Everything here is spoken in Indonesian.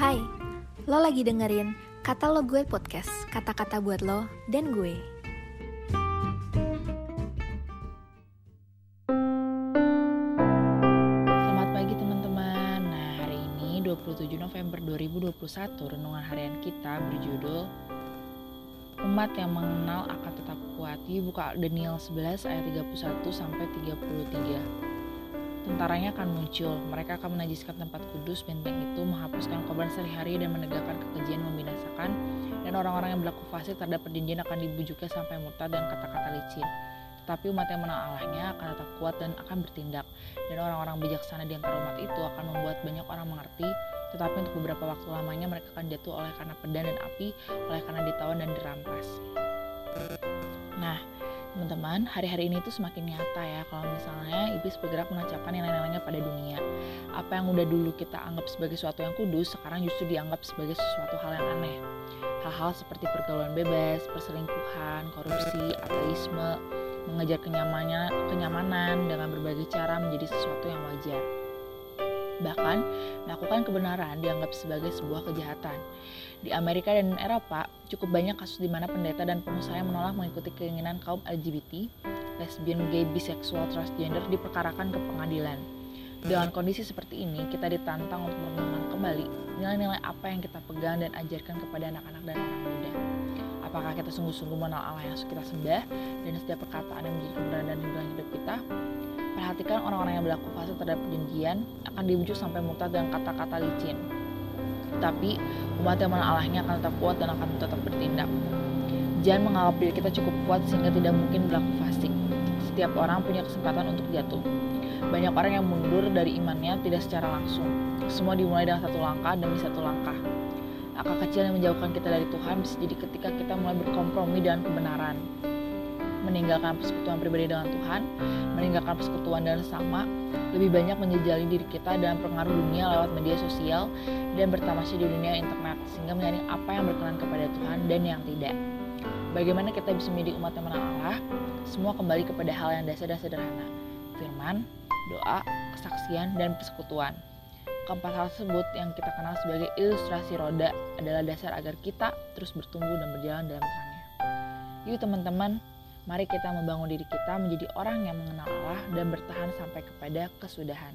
Hai, lo lagi dengerin Kata Lo Gue Podcast, kata-kata buat lo dan gue. Selamat pagi teman-teman. Nah, hari ini 27 November 2021, renungan harian kita berjudul Umat yang mengenal akan tetap kuat. Dibuka Daniel 11 ayat 31 sampai 33. Tentaranya akan muncul, mereka akan menajiskan tempat kudus benteng itu, menghapuskan korban sehari-hari dan menegakkan kekejian membinasakan, dan orang-orang yang berlaku fasik terhadap perjanjian akan dibujuknya sampai murtad dan kata-kata licin. Tetapi umat yang menang Allahnya akan tetap kuat dan akan bertindak, dan orang-orang bijaksana di antara umat itu akan membuat banyak orang mengerti, tetapi untuk beberapa waktu lamanya mereka akan jatuh oleh karena pedang dan api, oleh karena ditawan dan dirampas. Nah, teman-teman, hari-hari ini tuh semakin nyata ya kalau misalnya iblis bergerak menancapkan nilai-nilainya pada dunia. Apa yang udah dulu kita anggap sebagai sesuatu yang kudus, sekarang justru dianggap sebagai sesuatu hal yang aneh. Hal-hal seperti pergaulan bebas, perselingkuhan, korupsi, ateisme, mengejar kenyamanan, kenyamanan dengan berbagai cara menjadi sesuatu yang wajar. Bahkan, melakukan kebenaran dianggap sebagai sebuah kejahatan. Di Amerika dan Eropa, cukup banyak kasus di mana pendeta dan pengusaha yang menolak mengikuti keinginan kaum LGBT, lesbian, gay, biseksual, transgender diperkarakan ke pengadilan. Dengan kondisi seperti ini, kita ditantang untuk merenungkan kembali nilai-nilai apa yang kita pegang dan ajarkan kepada anak-anak dan orang muda. Apakah kita sungguh-sungguh mengenal Allah yang kita sembah dan setiap perkataan yang menjadi kebenaran dan hidup hidup kita? Perhatikan orang-orang yang berlaku fasik terhadap perjanjian akan dibujuk sampai murtad dengan kata-kata licin. Tapi umat yang mengenal Allahnya akan tetap kuat dan akan tetap bertindak. Jangan menganggap diri kita cukup kuat sehingga tidak mungkin berlaku fasik. Setiap orang punya kesempatan untuk jatuh. Banyak orang yang mundur dari imannya tidak secara langsung. Semua dimulai dengan satu langkah demi satu langkah. Langkah kecil yang menjauhkan kita dari Tuhan bisa jadi ketika kita mulai berkompromi dengan kebenaran. Meninggalkan persekutuan pribadi dengan Tuhan, meninggalkan persekutuan dengan sama, lebih banyak menjejali diri kita dan pengaruh dunia lewat media sosial dan bertamasya di dunia internet sehingga menyaring apa yang berkenan kepada Tuhan dan yang tidak. Bagaimana kita bisa menjadi umat yang menang Allah? Semua kembali kepada hal yang dasar dan sederhana. Firman, doa, kesaksian, dan persekutuan. Keempat hal tersebut yang kita kenal sebagai ilustrasi roda adalah dasar agar kita terus bertumbuh dan berjalan dalam terangnya. Yuk teman-teman, mari kita membangun diri kita menjadi orang yang mengenal Allah dan bertahan sampai kepada kesudahan.